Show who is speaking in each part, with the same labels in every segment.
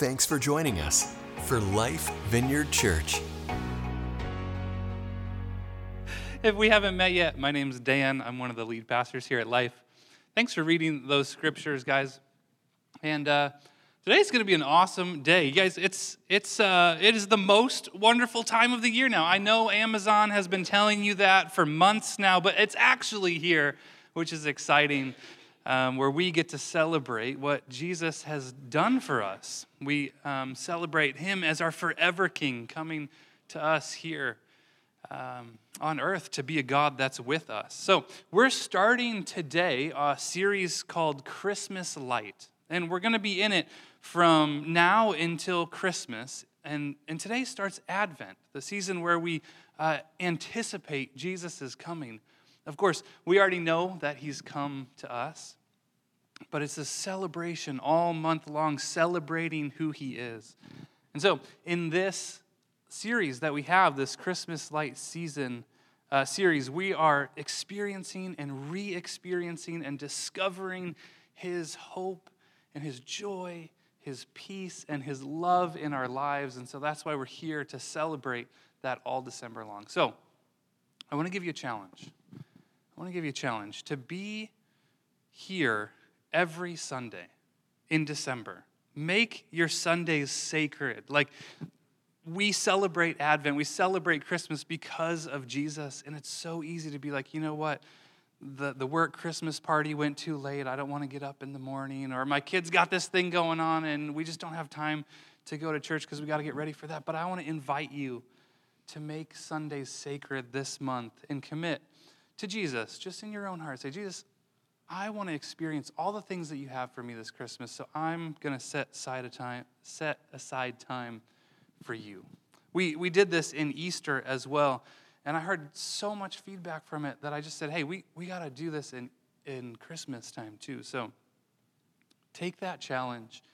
Speaker 1: Thanks for joining us for Life Vineyard Church.
Speaker 2: If we haven't met yet, my name's Dan. I'm one of the lead pastors here at Life. Thanks for reading those scriptures, guys. And uh, today's going to be an awesome day, you guys. It's it's uh, it is the most wonderful time of the year now. I know Amazon has been telling you that for months now, but it's actually here, which is exciting um, where we get to celebrate what Jesus has done for us. We um, celebrate Him as our forever King coming to us here um, on earth to be a God that's with us. So, we're starting today a series called Christmas Light, and we're going to be in it from now until Christmas. And, and today starts Advent, the season where we uh, anticipate Jesus' coming. Of course, we already know that he's come to us, but it's a celebration all month long, celebrating who he is. And so, in this series that we have, this Christmas light season uh, series, we are experiencing and re experiencing and discovering his hope and his joy, his peace, and his love in our lives. And so, that's why we're here to celebrate that all December long. So, I want to give you a challenge. I want to give you a challenge to be here every Sunday in December. Make your Sundays sacred. Like, we celebrate Advent, we celebrate Christmas because of Jesus, and it's so easy to be like, you know what? The, the work Christmas party went too late. I don't want to get up in the morning. Or my kids got this thing going on, and we just don't have time to go to church because we got to get ready for that. But I want to invite you to make Sundays sacred this month and commit to Jesus, just in your own heart. Say, Jesus, I want to experience all the things that you have for me this Christmas, so I'm going to set aside a time, set aside time for you. We, we did this in Easter as well, and I heard so much feedback from it that I just said, hey, we, we got to do this in, in Christmas time too. So take that challenge,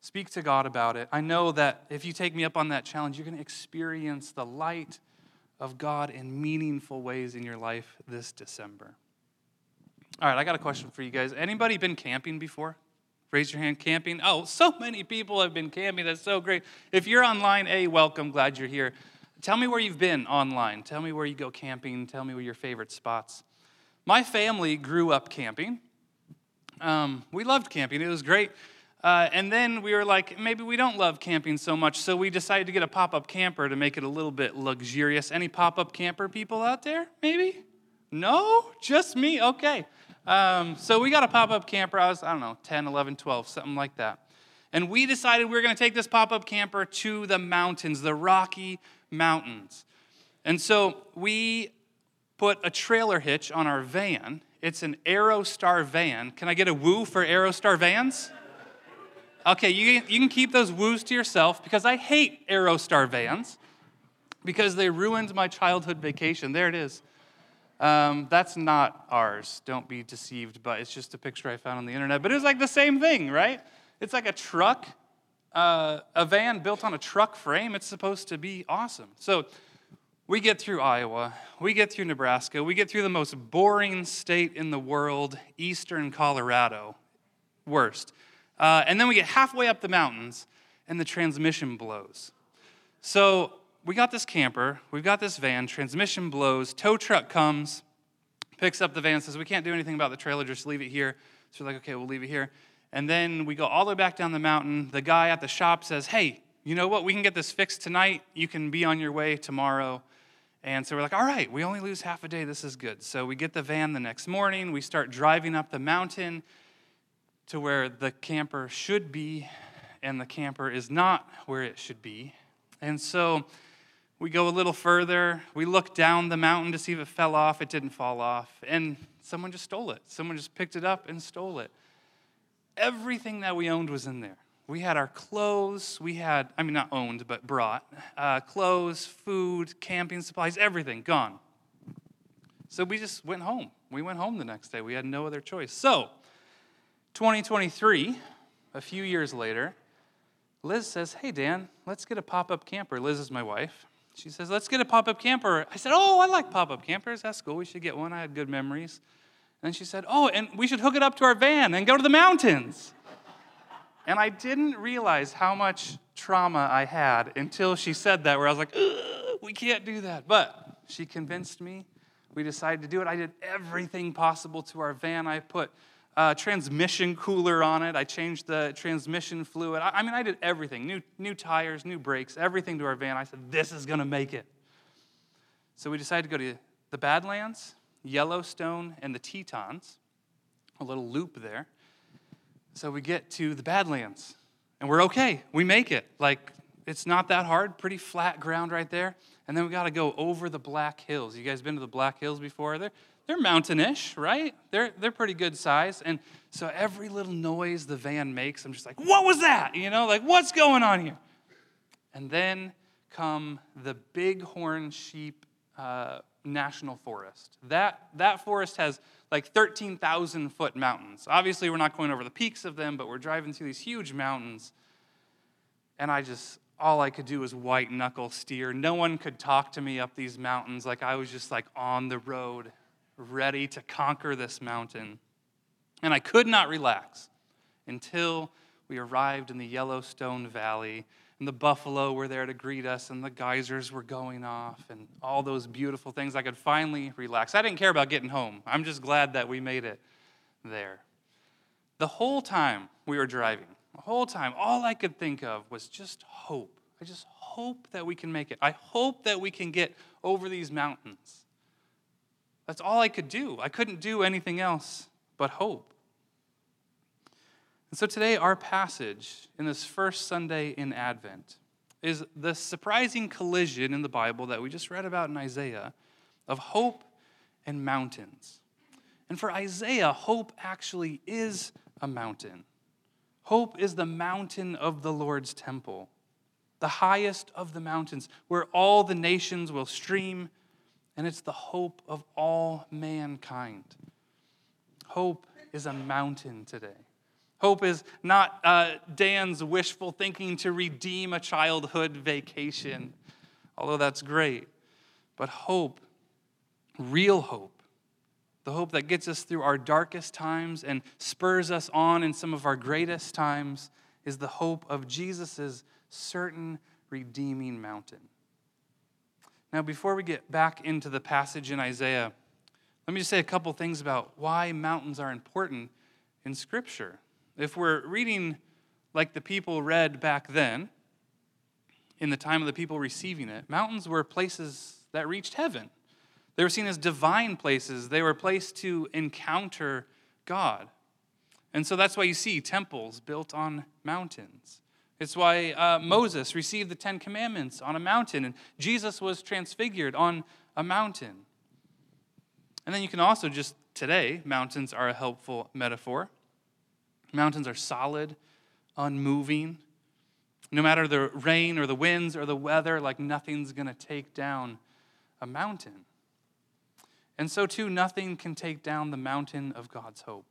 Speaker 2: speak to God about it. I know that if you take me up on that challenge, you're going to experience the light of God in meaningful ways in your life this December. All right, I got a question for you guys. Anybody been camping before? Raise your hand, camping. Oh, so many people have been camping. That's so great. If you're online, A, welcome. Glad you're here. Tell me where you've been online. Tell me where you go camping. Tell me where your favorite spots. My family grew up camping. Um, we loved camping, it was great. Uh, and then we were like, maybe we don't love camping so much, so we decided to get a pop up camper to make it a little bit luxurious. Any pop up camper people out there? Maybe? No? Just me? Okay. Um, so we got a pop up camper. I was, I don't know, 10, 11, 12, something like that. And we decided we were going to take this pop up camper to the mountains, the Rocky Mountains. And so we put a trailer hitch on our van. It's an Aerostar van. Can I get a woo for Aerostar vans? Okay, you, you can keep those woos to yourself because I hate Aerostar vans because they ruined my childhood vacation. There it is. Um, that's not ours. Don't be deceived, but it's just a picture I found on the internet. But it was like the same thing, right? It's like a truck, uh, a van built on a truck frame. It's supposed to be awesome. So we get through Iowa, we get through Nebraska, we get through the most boring state in the world, eastern Colorado, worst. Uh, and then we get halfway up the mountains, and the transmission blows. So we got this camper, we've got this van, transmission blows, tow truck comes, picks up the van, says, We can't do anything about the trailer, just leave it here. So we're like, Okay, we'll leave it here. And then we go all the way back down the mountain. The guy at the shop says, Hey, you know what? We can get this fixed tonight. You can be on your way tomorrow. And so we're like, All right, we only lose half a day. This is good. So we get the van the next morning. We start driving up the mountain to where the camper should be, and the camper is not where it should be. And so we go a little further. We look down the mountain to see if it fell off. It didn't fall off. And someone just stole it. Someone just picked it up and stole it. Everything that we owned was in there. We had our clothes. We had, I mean, not owned, but brought uh, clothes, food, camping supplies, everything gone. So we just went home. We went home the next day. We had no other choice. So, 2023, a few years later, Liz says, Hey, Dan, let's get a pop up camper. Liz is my wife. She says, Let's get a pop up camper. I said, Oh, I like pop up campers. That's cool. We should get one. I had good memories. And she said, Oh, and we should hook it up to our van and go to the mountains. And I didn't realize how much trauma I had until she said that, where I was like, we can't do that. But she convinced me. We decided to do it. I did everything possible to our van. I put a transmission cooler on it. I changed the transmission fluid. I, I mean, I did everything new, new tires, new brakes, everything to our van. I said, this is going to make it. So we decided to go to the Badlands, Yellowstone, and the Tetons, a little loop there. So we get to the Badlands, and we're okay. We make it. Like, it's not that hard, pretty flat ground right there. And then we got to go over the Black Hills. You guys been to the Black Hills before? They're, they're mountainish, right? They're, they're pretty good size. And so every little noise the van makes, I'm just like, what was that? You know, like, what's going on here? And then come the Bighorn Sheep uh, National Forest. That, that forest has like 13,000 foot mountains. Obviously, we're not going over the peaks of them, but we're driving through these huge mountains. And I just, all I could do was white knuckle steer. No one could talk to me up these mountains. Like I was just like on the road, ready to conquer this mountain. And I could not relax until we arrived in the Yellowstone Valley and the buffalo were there to greet us, and the geysers were going off, and all those beautiful things. I could finally relax. I didn't care about getting home. I'm just glad that we made it there. The whole time we were driving, the whole time, all I could think of was just hope. I just hope that we can make it. I hope that we can get over these mountains. That's all I could do. I couldn't do anything else but hope. And so today, our passage in this first Sunday in Advent is the surprising collision in the Bible that we just read about in Isaiah of hope and mountains. And for Isaiah, hope actually is a mountain. Hope is the mountain of the Lord's temple, the highest of the mountains, where all the nations will stream, and it's the hope of all mankind. Hope is a mountain today. Hope is not uh, Dan's wishful thinking to redeem a childhood vacation, although that's great. But hope, real hope, the hope that gets us through our darkest times and spurs us on in some of our greatest times, is the hope of Jesus' certain redeeming mountain. Now, before we get back into the passage in Isaiah, let me just say a couple things about why mountains are important in Scripture. If we're reading like the people read back then, in the time of the people receiving it, mountains were places that reached heaven. They were seen as divine places, they were placed to encounter God. And so that's why you see temples built on mountains. It's why uh, Moses received the Ten Commandments on a mountain, and Jesus was transfigured on a mountain. And then you can also just, today, mountains are a helpful metaphor. Mountains are solid, unmoving. No matter the rain or the winds or the weather, like nothing's going to take down a mountain. And so, too, nothing can take down the mountain of God's hope.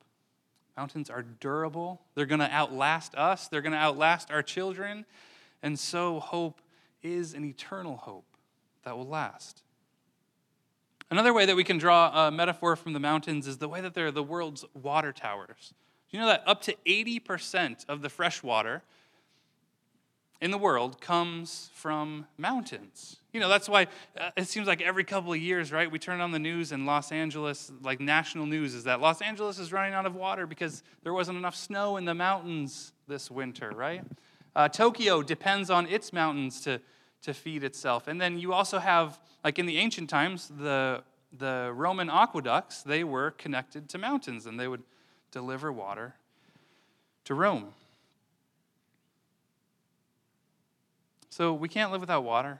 Speaker 2: Mountains are durable, they're going to outlast us, they're going to outlast our children. And so, hope is an eternal hope that will last. Another way that we can draw a metaphor from the mountains is the way that they're the world's water towers. You know that up to 80% of the fresh water in the world comes from mountains? You know, that's why uh, it seems like every couple of years, right, we turn on the news in Los Angeles, like national news is that Los Angeles is running out of water because there wasn't enough snow in the mountains this winter, right? Uh, Tokyo depends on its mountains to, to feed itself. And then you also have, like in the ancient times, the, the Roman aqueducts, they were connected to mountains and they would deliver water to Rome. So we can't live without water.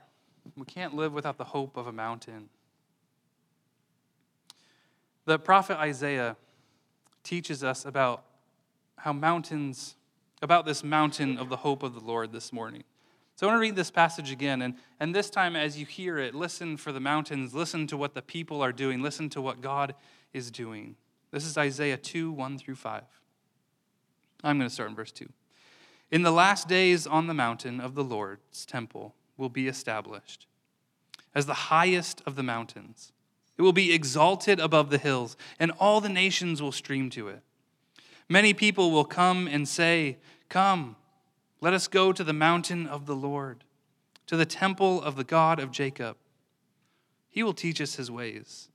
Speaker 2: We can't live without the hope of a mountain. The prophet Isaiah teaches us about how mountains, about this mountain of the hope of the Lord this morning. So I want to read this passage again, and, and this time as you hear it, listen for the mountains, listen to what the people are doing, listen to what God is doing. This is Isaiah 2 1 through 5. I'm going to start in verse 2. In the last days on the mountain of the Lord's temple will be established as the highest of the mountains. It will be exalted above the hills, and all the nations will stream to it. Many people will come and say, Come, let us go to the mountain of the Lord, to the temple of the God of Jacob. He will teach us his ways,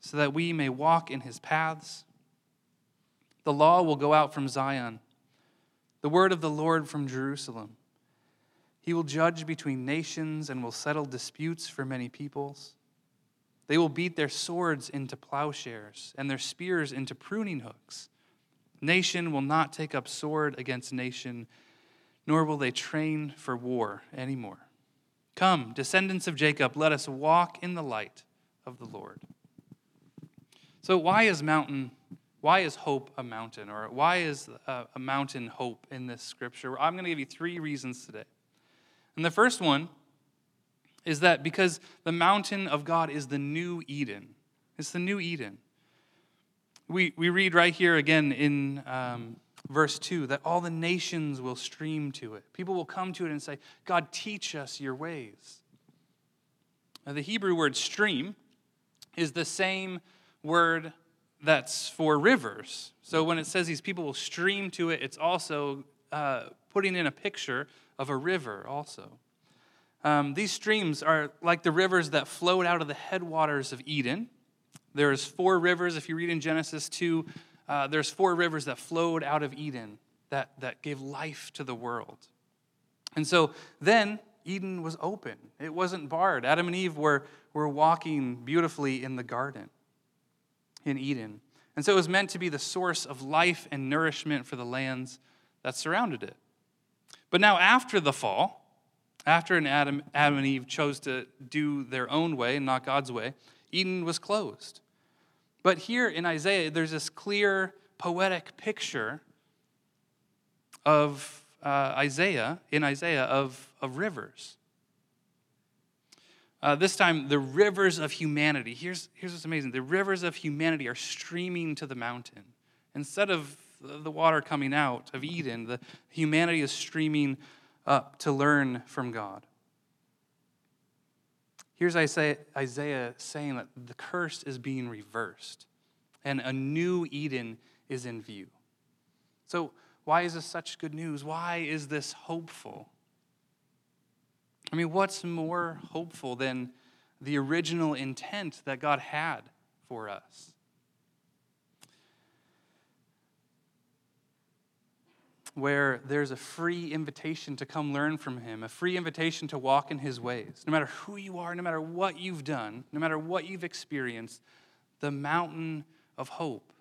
Speaker 2: so that we may walk in his paths. The law will go out from Zion, the word of the Lord from Jerusalem. He will judge between nations and will settle disputes for many peoples. They will beat their swords into plowshares and their spears into pruning hooks. Nation will not take up sword against nation, nor will they train for war anymore. Come, descendants of Jacob, let us walk in the light of the Lord. So, why is mountain? Why is hope a mountain? Or why is uh, a, mountain hope in this scripture? I'm going to give you three reasons today. And the first one is that because the mountain of God is the new Eden. It's the new Eden. We, we read right here again in um, verse 2 that all the nations will stream to it. People will come to it and say, God, teach us your ways. Now, the Hebrew word stream is the same word that's for rivers. So when it says these people will stream to it, it's also uh, putting in a picture of a river, also. Um, these streams are like the rivers that flowed out of the headwaters of Eden there's four rivers. If you read in Genesis 2, uh, there's four rivers that flowed out of Eden that, that gave life to the world. And so then Eden was open, it wasn't barred. Adam and Eve were, were walking beautifully in the garden in Eden. And so it was meant to be the source of life and nourishment for the lands that surrounded it. But now, after the fall, after an Adam, Adam and Eve chose to do their own way and not God's way, Eden was closed. But here in Isaiah, there's this clear poetic picture of uh, Isaiah, in Isaiah, of, of rivers. Uh, this time, the rivers of humanity. Here's, here's what's amazing the rivers of humanity are streaming to the mountain. Instead of the water coming out of Eden, the humanity is streaming up to learn from God. Here's Isaiah saying that the curse is being reversed and a new Eden is in view. So, why is this such good news? Why is this hopeful? I mean, what's more hopeful than the original intent that God had for us? Where there's a free invitation to come learn from him, a free invitation to walk in his ways. No matter who you are, no matter what you've done, no matter what you've experienced, the mountain of hope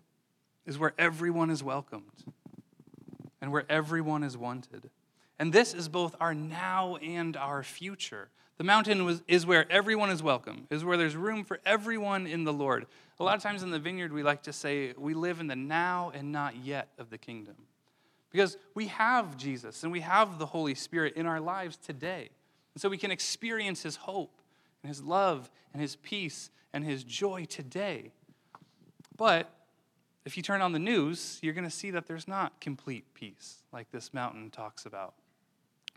Speaker 2: is where everyone is welcomed and where everyone is wanted. And this is both our now and our future. The mountain was, is where everyone is welcome, is where there's room for everyone in the Lord. A lot of times in the vineyard, we like to say we live in the now and not yet of the kingdom. Because we have Jesus and we have the Holy Spirit in our lives today. And so we can experience his hope and his love and his peace and his joy today. But if you turn on the news, you're going to see that there's not complete peace like this mountain talks about.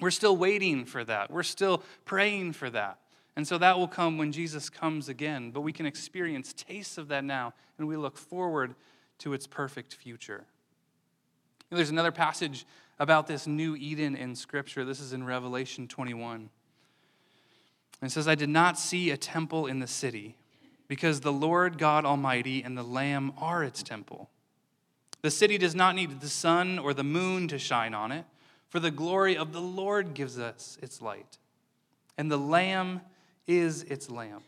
Speaker 2: We're still waiting for that. We're still praying for that. And so that will come when Jesus comes again. But we can experience tastes of that now, and we look forward to its perfect future. There's another passage about this new Eden in Scripture. This is in Revelation 21. And it says, I did not see a temple in the city, because the Lord God Almighty and the Lamb are its temple. The city does not need the sun or the moon to shine on it, for the glory of the Lord gives us its light, and the Lamb is its lamp.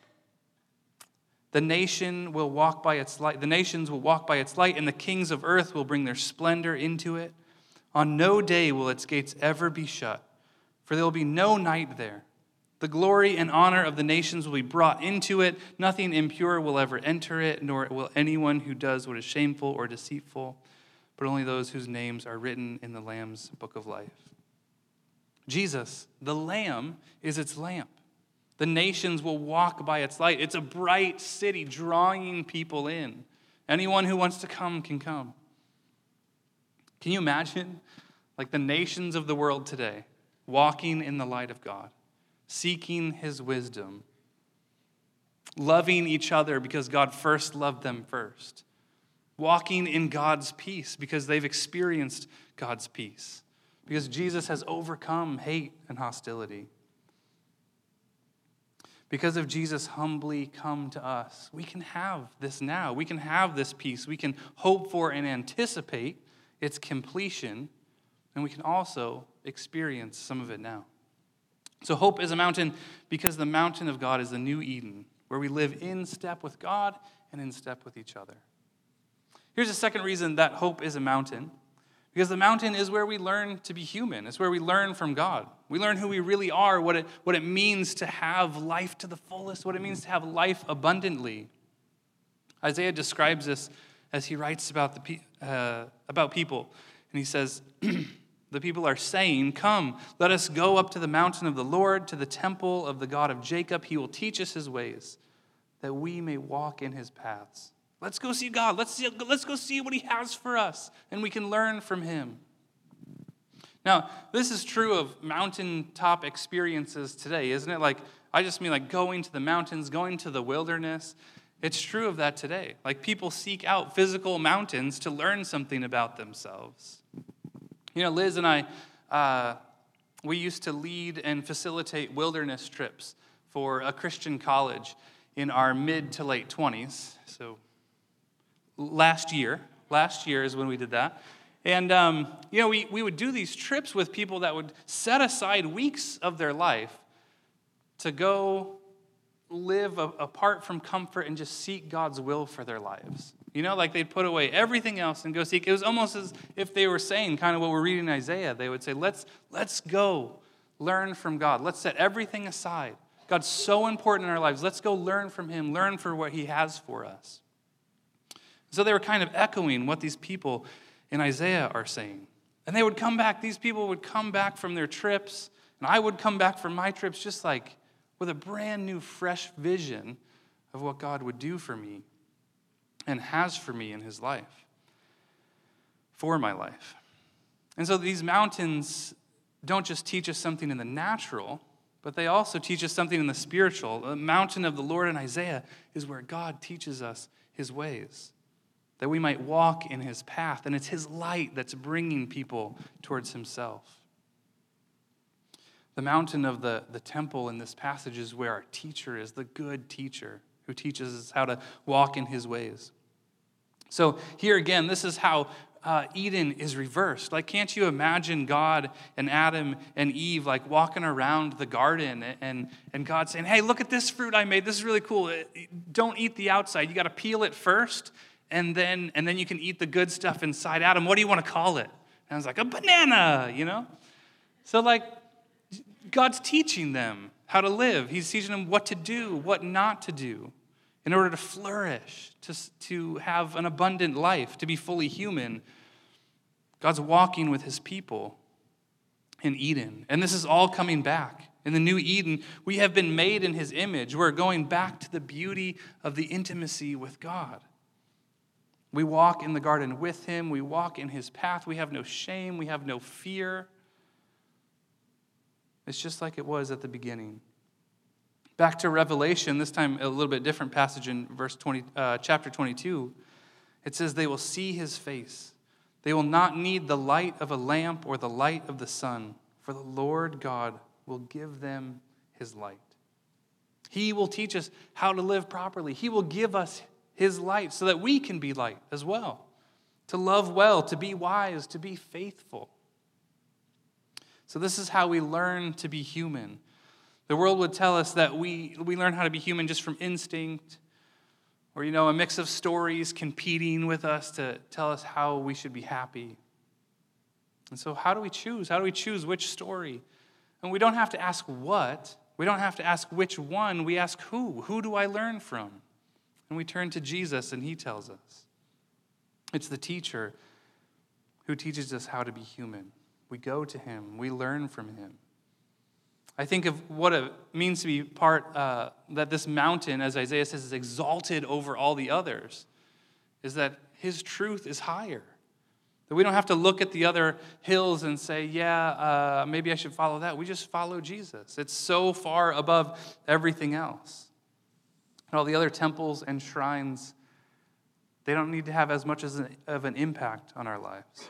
Speaker 2: The nation will walk by its light. The nations will walk by its light, and the kings of earth will bring their splendor into it. On no day will its gates ever be shut, for there will be no night there. The glory and honor of the nations will be brought into it. Nothing impure will ever enter it, nor will anyone who does what is shameful or deceitful, but only those whose names are written in the Lamb's book of life. Jesus, the Lamb, is its lamp. The nations will walk by its light. It's a bright city drawing people in. Anyone who wants to come can come. Can you imagine, like the nations of the world today, walking in the light of God, seeking his wisdom, loving each other because God first loved them first, walking in God's peace because they've experienced God's peace, because Jesus has overcome hate and hostility. Because of Jesus humbly come to us, we can have this now. We can have this peace. We can hope for and anticipate its completion, and we can also experience some of it now. So, hope is a mountain because the mountain of God is the new Eden, where we live in step with God and in step with each other. Here's a second reason that hope is a mountain because the mountain is where we learn to be human, it's where we learn from God. We learn who we really are, what it, what it means to have life to the fullest, what it means to have life abundantly. Isaiah describes this as he writes about, the, uh, about people. And he says, The people are saying, Come, let us go up to the mountain of the Lord, to the temple of the God of Jacob. He will teach us his ways, that we may walk in his paths. Let's go see God. Let's, see, let's go see what he has for us, and we can learn from him. Now, this is true of mountaintop experiences today, isn't it? Like, I just mean like going to the mountains, going to the wilderness. It's true of that today. Like, people seek out physical mountains to learn something about themselves. You know, Liz and I, uh, we used to lead and facilitate wilderness trips for a Christian college in our mid to late 20s. So last year, last year is when we did that. And, um, you know, we, we would do these trips with people that would set aside weeks of their life to go live a, apart from comfort and just seek God's will for their lives. You know, like they'd put away everything else and go seek. It was almost as if they were saying, kind of what we're reading in Isaiah. They would say, let's, let's go learn from God. Let's set everything aside. God's so important in our lives. Let's go learn from Him, learn for what He has for us. So they were kind of echoing what these people in Isaiah are saying. And they would come back, these people would come back from their trips, and I would come back from my trips just like with a brand new, fresh vision of what God would do for me and has for me in his life, for my life. And so these mountains don't just teach us something in the natural, but they also teach us something in the spiritual. The mountain of the Lord in Isaiah is where God teaches us his ways, that we might walk in his path. And it's his light that's bringing people towards himself. The mountain of the, the temple in this passage is where our teacher is, the good teacher who teaches us how to walk in his ways. So, here again, this is how uh, Eden is reversed. Like, can't you imagine God and Adam and Eve like walking around the garden and, and God saying, Hey, look at this fruit I made. This is really cool. Don't eat the outside. You got to peel it first, and then, and then you can eat the good stuff inside. Adam, what do you want to call it? And I was like, A banana, you know? So, like, God's teaching them how to live, He's teaching them what to do, what not to do in order to flourish, to, to have an abundant life, to be fully human. God's walking with his people in Eden. And this is all coming back. In the new Eden, we have been made in his image. We're going back to the beauty of the intimacy with God. We walk in the garden with him, we walk in his path. We have no shame, we have no fear. It's just like it was at the beginning. Back to Revelation, this time a little bit different passage in verse 20, uh, chapter 22. It says, They will see his face. They will not need the light of a lamp or the light of the sun, for the Lord God will give them his light. He will teach us how to live properly. He will give us his light so that we can be light as well, to love well, to be wise, to be faithful. So, this is how we learn to be human. The world would tell us that we, we learn how to be human just from instinct, or, you know, a mix of stories competing with us to tell us how we should be happy. And so, how do we choose? How do we choose which story? And we don't have to ask what, we don't have to ask which one, we ask who. Who do I learn from? And we turn to Jesus, and he tells us. It's the teacher who teaches us how to be human. We go to him, we learn from him. I think of what it means to be part, uh, that this mountain, as Isaiah says, is exalted over all the others, is that his truth is higher. That we don't have to look at the other hills and say, yeah, uh, maybe I should follow that. We just follow Jesus. It's so far above everything else. And all the other temples and shrines, they don't need to have as much as an, of an impact on our lives.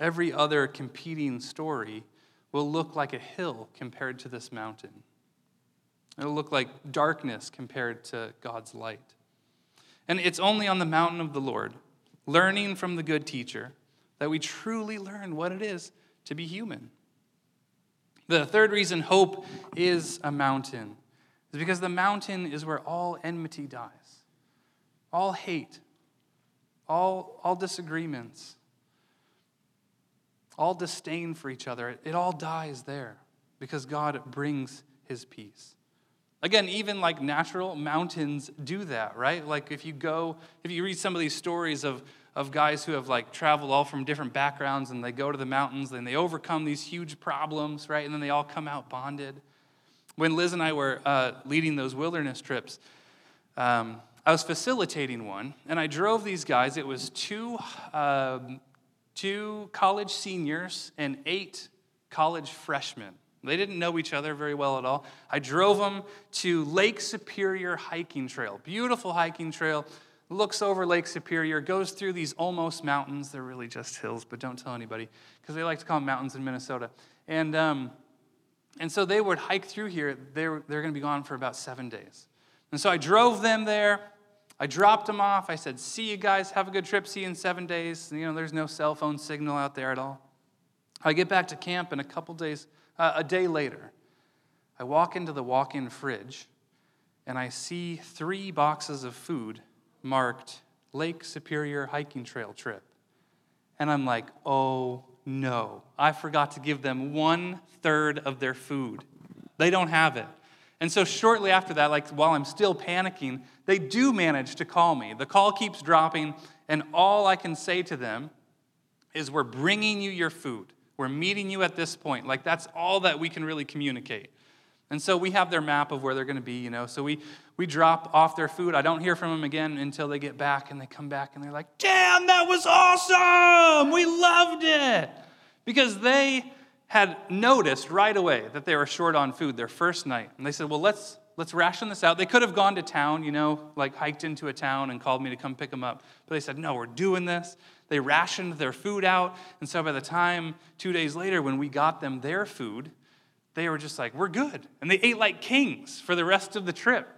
Speaker 2: every other competing story will look like a hill compared to this mountain. It'll look like darkness compared to God's light. And it's only on the mountain of the Lord, learning from the good teacher, that we truly learn what it is to be human. The third reason hope is a mountain is because the mountain is where all enmity dies, all hate, all, all disagreements, all disdain for each other. It all dies there because God brings his peace. Again, even like natural mountains do that, right? Like if you go, if you read some of these stories of, of guys who have like traveled all from different backgrounds and they go to the mountains and they overcome these huge problems, right? And then they all come out bonded. When Liz and I were uh, leading those wilderness trips, um, I was facilitating one and I drove these guys. It was two, um, two college seniors and eight college freshmen. They didn't know each other very well at all. I drove them to Lake Superior hiking trail. Beautiful hiking trail. Looks over Lake Superior, goes through these almost mountains. They're really just hills, but don't tell anybody because they like to call them mountains in Minnesota. And, um, and so they would hike through here. They're, they're going to be gone for about seven days. And so I drove them there. I dropped them off. I said, See you guys. Have a good trip. See you in seven days. You know, there's no cell phone signal out there at all. I get back to camp in a couple days uh, a day later, I walk into the walk in fridge and I see three boxes of food marked Lake Superior Hiking Trail Trip. And I'm like, oh no, I forgot to give them one third of their food. They don't have it. And so, shortly after that, like while I'm still panicking, they do manage to call me. The call keeps dropping, and all I can say to them is, We're bringing you your food. We're meeting you at this point. Like, that's all that we can really communicate. And so we have their map of where they're going to be, you know. So we, we drop off their food. I don't hear from them again until they get back and they come back and they're like, damn, that was awesome. We loved it. Because they had noticed right away that they were short on food their first night. And they said, well, let's, let's ration this out. They could have gone to town, you know, like hiked into a town and called me to come pick them up. But they said, no, we're doing this. They rationed their food out. And so by the time, two days later, when we got them their food, they were just like, we're good. And they ate like kings for the rest of the trip.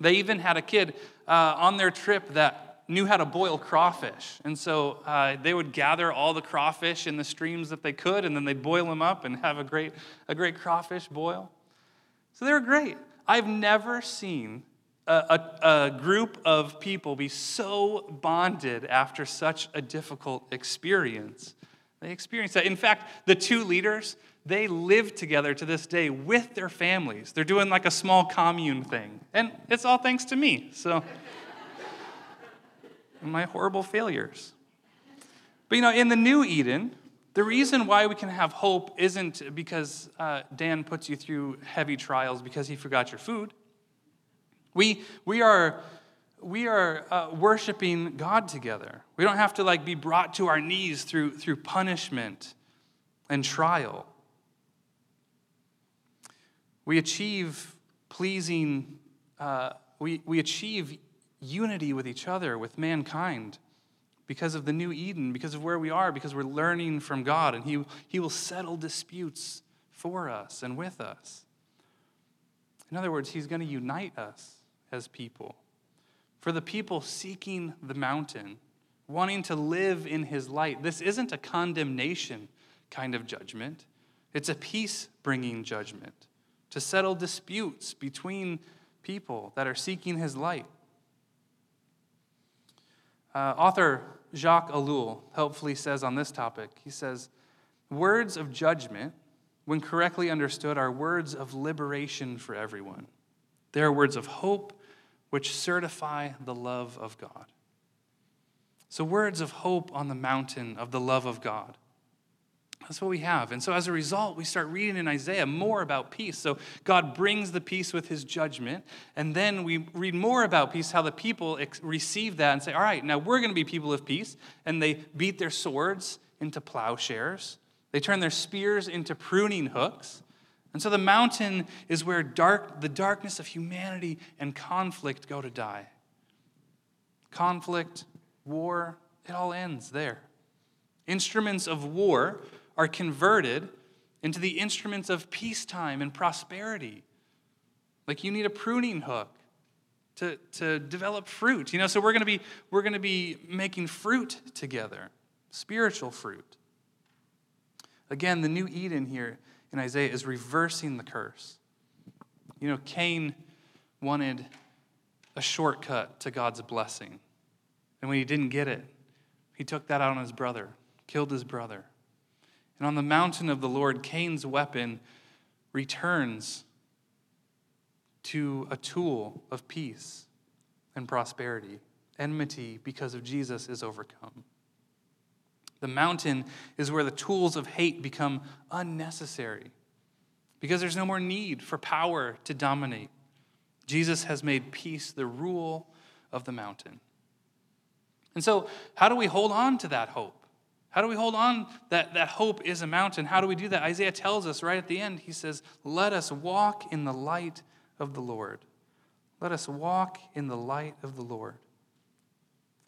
Speaker 2: They even had a kid uh, on their trip that knew how to boil crawfish. And so uh, they would gather all the crawfish in the streams that they could, and then they'd boil them up and have a great, a great crawfish boil. So they were great. I've never seen a, a, a, group of people be so bonded after such a difficult experience. They experienced that. In fact, the two leaders, they live together to this day with their families. They're doing like a small commune thing. And it's all thanks to me. So, my horrible failures. But you know, in the new Eden, the reason why we can have hope isn't because uh, Dan puts you through heavy trials because he forgot your food. We, we are, we are uh, worshiping God together. We don't have to like be brought to our knees through, through punishment and trial. We achieve pleasing, uh, we, we achieve unity with each other, with mankind, because of the new Eden, because of where we are, because we're learning from God, and He, he will settle disputes for us and with us. In other words, He's going to unite us as people. For the people seeking the mountain, wanting to live in his light, this isn't a condemnation kind of judgment, it's a peace bringing judgment to settle disputes between people that are seeking his light. Uh, author Jacques Ellul helpfully says on this topic, he says, Words of judgment, when correctly understood, are words of liberation for everyone. They are words of hope which certify the love of God. So, words of hope on the mountain of the love of God. That's what we have. And so, as a result, we start reading in Isaiah more about peace. So, God brings the peace with his judgment. And then we read more about peace, how the people ex- receive that and say, All right, now we're going to be people of peace. And they beat their swords into plowshares, they turn their spears into pruning hooks. And so the mountain is where dark, the darkness of humanity and conflict go to die. Conflict, war, it all ends there. Instruments of war are converted into the instruments of peacetime and prosperity. Like you need a pruning hook to, to develop fruit. You know, so we're gonna be we're gonna be making fruit together, spiritual fruit. Again, the new Eden here in Isaiah is reversing the curse. You know, Cain wanted a shortcut to God's blessing. And when he didn't get it, he took that out on his brother, killed his brother. And on the mountain of the Lord, Cain's weapon returns to a tool of peace and prosperity. Enmity, because of Jesus, is overcome. The mountain is where the tools of hate become unnecessary because there's no more need for power to dominate. Jesus has made peace the rule of the mountain. And so, how do we hold on to that hope? How do we hold on that that hope is a mountain? How do we do that? Isaiah tells us right at the end, he says, Let us walk in the light of the Lord. Let us walk in the light of the Lord.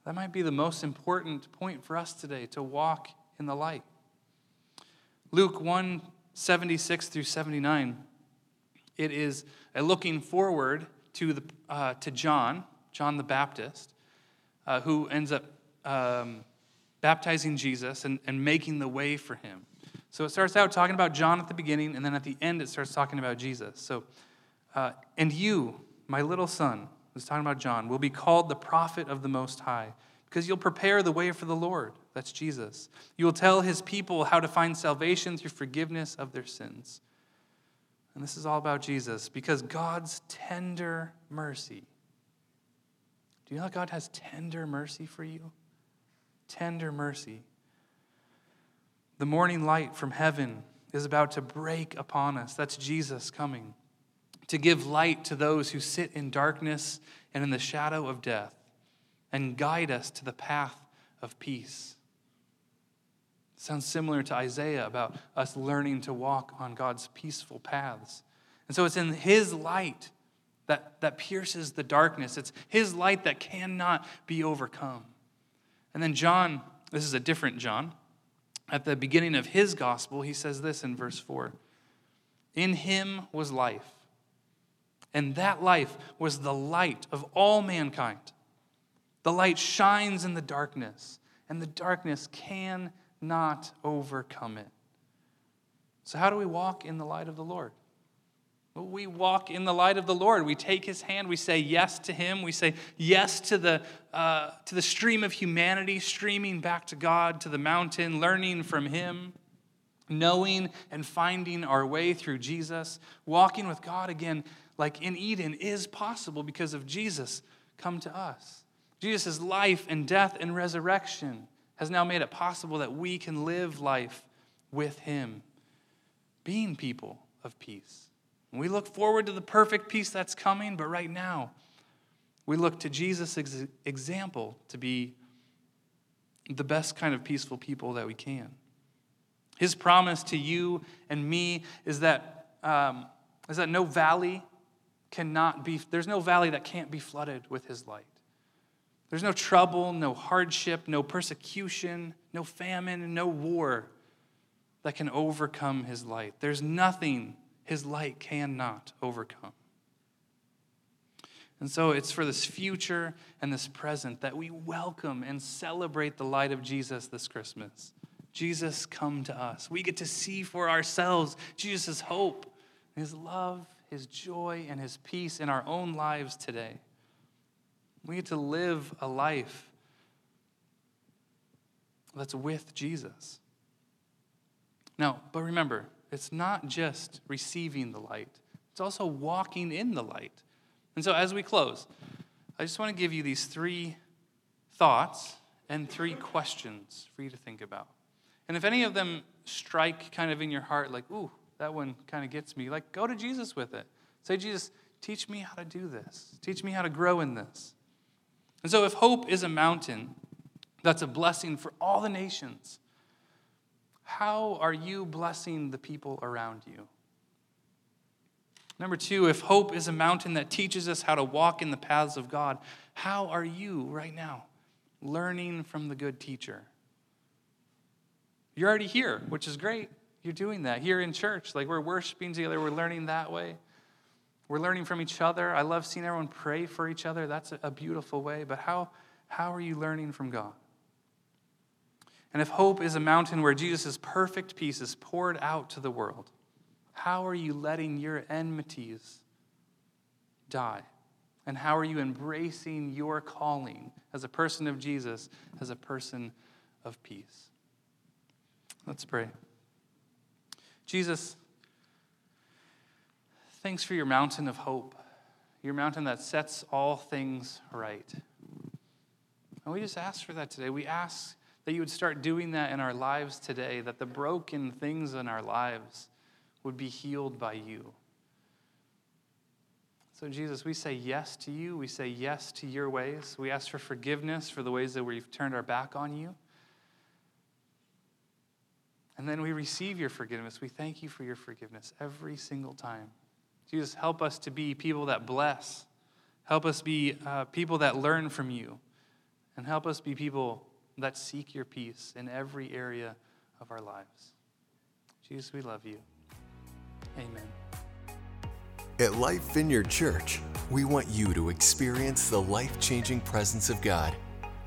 Speaker 2: That might be the most important point for us today to walk in the light. Luke 1 76 through 79, it is a looking forward to, the, uh, to John, John the Baptist, uh, who ends up um, baptizing Jesus and, and making the way for him. So it starts out talking about John at the beginning, and then at the end it starts talking about Jesus. So, uh, and you, my little son, is talking about John, will be called the prophet of the Most High, because you'll prepare the way for the Lord. That's Jesus. You will tell his people how to find salvation through forgiveness of their sins. And this is all about Jesus, because God's tender mercy. Do you know that God has tender mercy for you? Tender mercy. The morning light from heaven is about to break upon us. That's Jesus coming to give light to those who sit in darkness and in the shadow of death and guide us to the path of peace. Sounds similar to Isaiah about us learning to walk on God's peaceful paths. And so it's in His light that, that pierces the darkness. It's His light that cannot be overcome. And then John, this is a different John, at the beginning of his gospel, he says this in verse 4 In him was life, and that life was the light of all mankind. The light shines in the darkness, and the darkness cannot overcome it. So, how do we walk in the light of the Lord? We walk in the light of the Lord. We take his hand. We say yes to him. We say yes to the, uh, to the stream of humanity streaming back to God, to the mountain, learning from him, knowing and finding our way through Jesus. Walking with God again, like in Eden, is possible because of Jesus come to us. Jesus' life and death and resurrection has now made it possible that we can live life with him, being people of peace. We look forward to the perfect peace that's coming, but right now, we look to Jesus' ex- example to be the best kind of peaceful people that we can. His promise to you and me is that, um, is that no valley cannot be, there's no valley that can't be flooded with his light. There's no trouble, no hardship, no persecution, no famine, and no war that can overcome his light. There's nothing his light cannot overcome. And so it's for this future and this present that we welcome and celebrate the light of Jesus this Christmas. Jesus, come to us. We get to see for ourselves Jesus' hope, his love, his joy, and his peace in our own lives today. We get to live a life that's with Jesus. Now, but remember, it's not just receiving the light, it's also walking in the light. And so, as we close, I just want to give you these three thoughts and three questions for you to think about. And if any of them strike kind of in your heart, like, ooh, that one kind of gets me, like, go to Jesus with it. Say, Jesus, teach me how to do this, teach me how to grow in this. And so, if hope is a mountain, that's a blessing for all the nations. How are you blessing the people around you? Number two, if hope is a mountain that teaches us how to walk in the paths of God, how are you right now learning from the good teacher? You're already here, which is great. You're doing that here in church. Like we're worshiping together, we're learning that way. We're learning from each other. I love seeing everyone pray for each other. That's a beautiful way. But how, how are you learning from God? And if hope is a mountain where Jesus' perfect peace is poured out to the world, how are you letting your enmities die? And how are you embracing your calling as a person of Jesus, as a person of peace? Let's pray. Jesus, thanks for your mountain of hope, your mountain that sets all things right. And we just ask for that today. We ask that you would start doing that in our lives today, that the broken things in our lives would be healed by you. So, Jesus, we say yes to you. We say yes to your ways. We ask for forgiveness for the ways that we've turned our back on you. And then we receive your forgiveness. We thank you for your forgiveness every single time. Jesus, help us to be people that bless. Help us be uh, people that learn from you. And help us be people that seek your peace in every area of our lives. Jesus, we love you. Amen.
Speaker 1: At Life Vineyard Church, we want you to experience the life changing presence of God.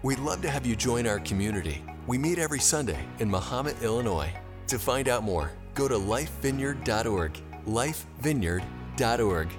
Speaker 1: We'd love to have you join our community. We meet every Sunday in Mahomet, Illinois. To find out more, go to lifevineyard.org. Lifevineyard.org.